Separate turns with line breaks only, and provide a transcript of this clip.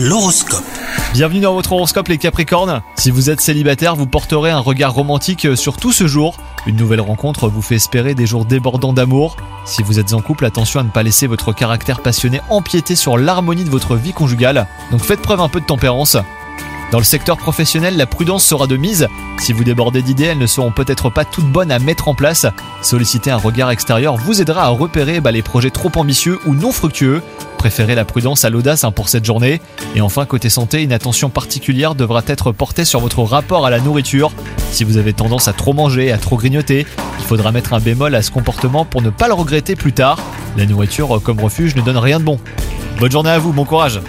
L'horoscope.
Bienvenue dans votre horoscope les Capricornes. Si vous êtes célibataire, vous porterez un regard romantique sur tout ce jour. Une nouvelle rencontre vous fait espérer des jours débordants d'amour. Si vous êtes en couple, attention à ne pas laisser votre caractère passionné empiéter sur l'harmonie de votre vie conjugale. Donc faites preuve un peu de tempérance. Dans le secteur professionnel, la prudence sera de mise. Si vous débordez d'idées, elles ne seront peut-être pas toutes bonnes à mettre en place. Solliciter un regard extérieur vous aidera à repérer bah, les projets trop ambitieux ou non fructueux. Préférez la prudence à l'audace hein, pour cette journée. Et enfin, côté santé, une attention particulière devra être portée sur votre rapport à la nourriture. Si vous avez tendance à trop manger, à trop grignoter, il faudra mettre un bémol à ce comportement pour ne pas le regretter plus tard. La nourriture comme refuge ne donne rien de bon. Bonne journée à vous, bon courage